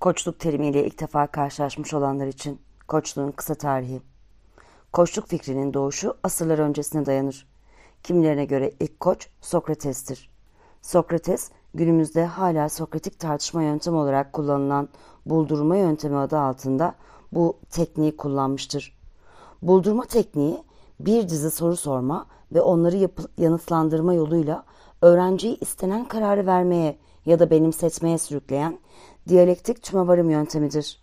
Koçluk terimiyle ilk defa karşılaşmış olanlar için koçluğun kısa tarihi. Koçluk fikrinin doğuşu asırlar öncesine dayanır. Kimilerine göre ilk koç Sokrates'tir. Sokrates günümüzde hala Sokratik tartışma yöntemi olarak kullanılan buldurma yöntemi adı altında bu tekniği kullanmıştır. Buldurma tekniği bir dizi soru sorma ve onları yanıtlandırma yoluyla öğrenciyi istenen kararı vermeye ya da benimsetmeye sürükleyen diyalektik tümevarım yöntemidir.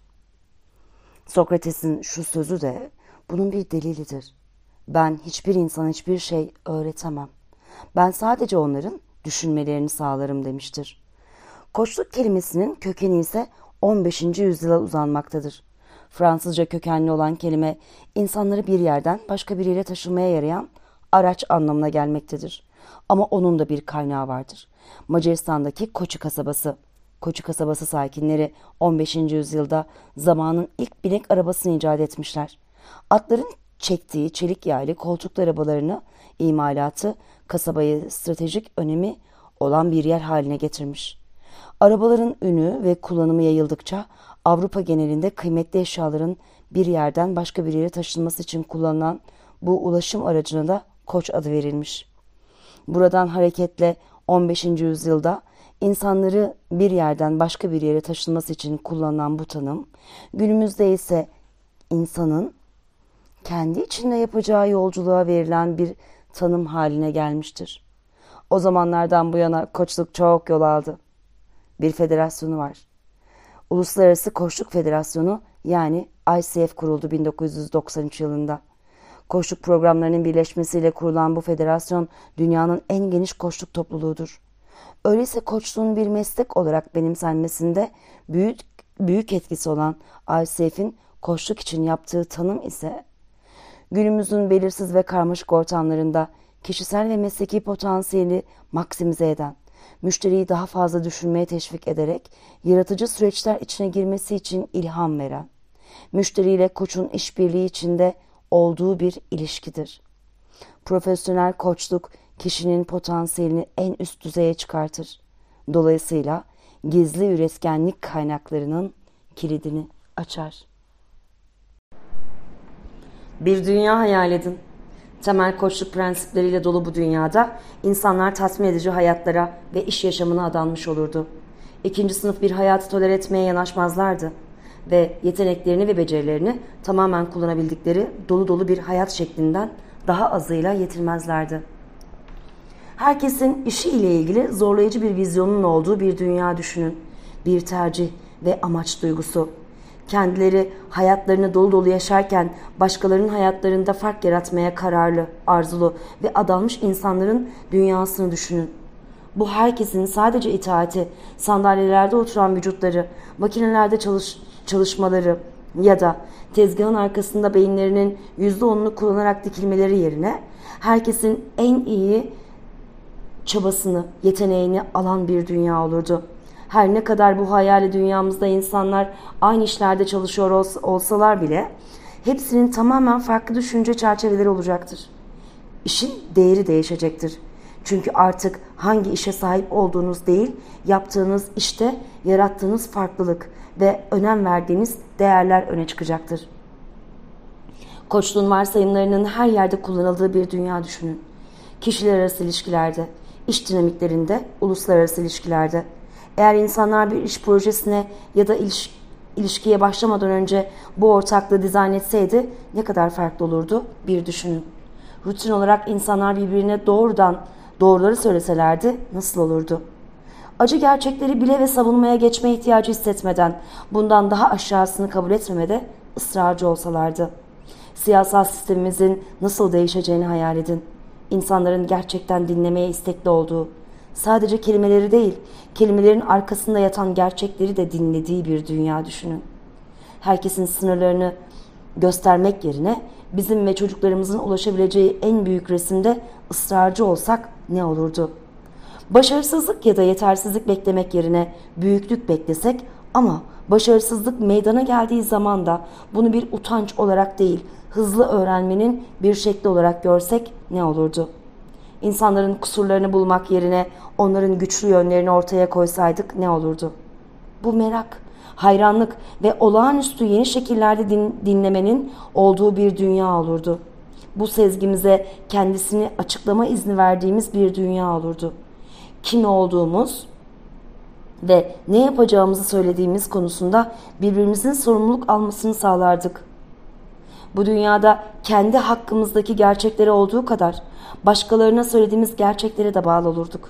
Sokrates'in şu sözü de bunun bir delilidir. Ben hiçbir insana hiçbir şey öğretemem. Ben sadece onların düşünmelerini sağlarım demiştir. Koçluk kelimesinin kökeni ise 15. yüzyıla uzanmaktadır. Fransızca kökenli olan kelime insanları bir yerden başka bir yere taşımaya yarayan araç anlamına gelmektedir. Ama onun da bir kaynağı vardır. Macaristan'daki Koçu kasabası. Koçu kasabası sakinleri 15. yüzyılda zamanın ilk binek arabasını icat etmişler. Atların çektiği çelik yaylı koltuklu arabalarını imalatı kasabayı stratejik önemi olan bir yer haline getirmiş. Arabaların ünü ve kullanımı yayıldıkça Avrupa genelinde kıymetli eşyaların bir yerden başka bir yere taşınması için kullanılan bu ulaşım aracına da koç adı verilmiş. Buradan hareketle 15. yüzyılda insanları bir yerden başka bir yere taşınması için kullanılan bu tanım, günümüzde ise insanın kendi içinde yapacağı yolculuğa verilen bir tanım haline gelmiştir. O zamanlardan bu yana koçluk çok yol aldı. Bir federasyonu var. Uluslararası Koçluk Federasyonu yani ICF kuruldu 1993 yılında. Koçluk programlarının birleşmesiyle kurulan bu federasyon dünyanın en geniş koçluk topluluğudur. Öyleyse koçluğun bir meslek olarak benimsenmesinde büyük, büyük etkisi olan ICF'in koçluk için yaptığı tanım ise günümüzün belirsiz ve karmaşık ortamlarında kişisel ve mesleki potansiyeli maksimize eden, müşteriyi daha fazla düşünmeye teşvik ederek yaratıcı süreçler içine girmesi için ilham veren, müşteriyle koçun işbirliği içinde olduğu bir ilişkidir. Profesyonel koçluk kişinin potansiyelini en üst düzeye çıkartır. Dolayısıyla gizli üretkenlik kaynaklarının kilidini açar. Bir dünya hayal edin. Temel koçluk prensipleriyle dolu bu dünyada insanlar tatmin edici hayatlara ve iş yaşamına adanmış olurdu. İkinci sınıf bir hayatı toler etmeye yanaşmazlardı ve yeteneklerini ve becerilerini tamamen kullanabildikleri dolu dolu bir hayat şeklinden daha azıyla yetinmezlerdi. Herkesin işi ile ilgili zorlayıcı bir vizyonun olduğu bir dünya düşünün. Bir tercih ve amaç duygusu. Kendileri hayatlarını dolu dolu yaşarken başkalarının hayatlarında fark yaratmaya kararlı, arzulu ve adanmış insanların dünyasını düşünün. Bu herkesin sadece itaati, sandalyelerde oturan vücutları, makinelerde çalış, çalışmaları ya da tezgahın arkasında beyinlerinin %10'unu kullanarak dikilmeleri yerine herkesin en iyi çabasını, yeteneğini alan bir dünya olurdu. Her ne kadar bu hayali dünyamızda insanlar aynı işlerde çalışıyor olsalar bile hepsinin tamamen farklı düşünce çerçeveleri olacaktır. İşin değeri değişecektir. Çünkü artık hangi işe sahip olduğunuz değil, yaptığınız işte yarattığınız farklılık ve önem verdiğiniz değerler öne çıkacaktır. Koçluğun varsayımlarının her yerde kullanıldığı bir dünya düşünün. Kişiler arası ilişkilerde, iş dinamiklerinde, uluslararası ilişkilerde. Eğer insanlar bir iş projesine ya da iliş, ilişkiye başlamadan önce bu ortaklığı dizayn etseydi ne kadar farklı olurdu bir düşünün. Rutin olarak insanlar birbirine doğrudan doğruları söyleselerdi nasıl olurdu? Acı gerçekleri bile ve savunmaya geçme ihtiyacı hissetmeden bundan daha aşağısını kabul etmemede ısrarcı olsalardı. Siyasal sistemimizin nasıl değişeceğini hayal edin insanların gerçekten dinlemeye istekli olduğu, sadece kelimeleri değil, kelimelerin arkasında yatan gerçekleri de dinlediği bir dünya düşünün. Herkesin sınırlarını göstermek yerine bizim ve çocuklarımızın ulaşabileceği en büyük resimde ısrarcı olsak ne olurdu? Başarısızlık ya da yetersizlik beklemek yerine büyüklük beklesek ama başarısızlık meydana geldiği zaman da bunu bir utanç olarak değil, hızlı öğrenmenin bir şekli olarak görsek ne olurdu? İnsanların kusurlarını bulmak yerine onların güçlü yönlerini ortaya koysaydık ne olurdu? Bu merak, hayranlık ve olağanüstü yeni şekillerde din, dinlemenin olduğu bir dünya olurdu. Bu sezgimize kendisini açıklama izni verdiğimiz bir dünya olurdu. Kim olduğumuz ve ne yapacağımızı söylediğimiz konusunda birbirimizin sorumluluk almasını sağlardık. Bu dünyada kendi hakkımızdaki gerçekleri olduğu kadar başkalarına söylediğimiz gerçeklere de bağlı olurduk.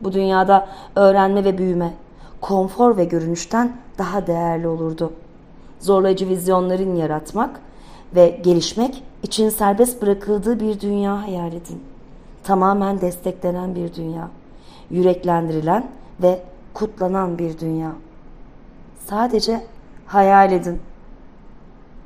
Bu dünyada öğrenme ve büyüme, konfor ve görünüşten daha değerli olurdu. Zorlayıcı vizyonların yaratmak ve gelişmek için serbest bırakıldığı bir dünya hayal edin. Tamamen desteklenen bir dünya. Yüreklendirilen ve kutlanan bir dünya. Sadece hayal edin.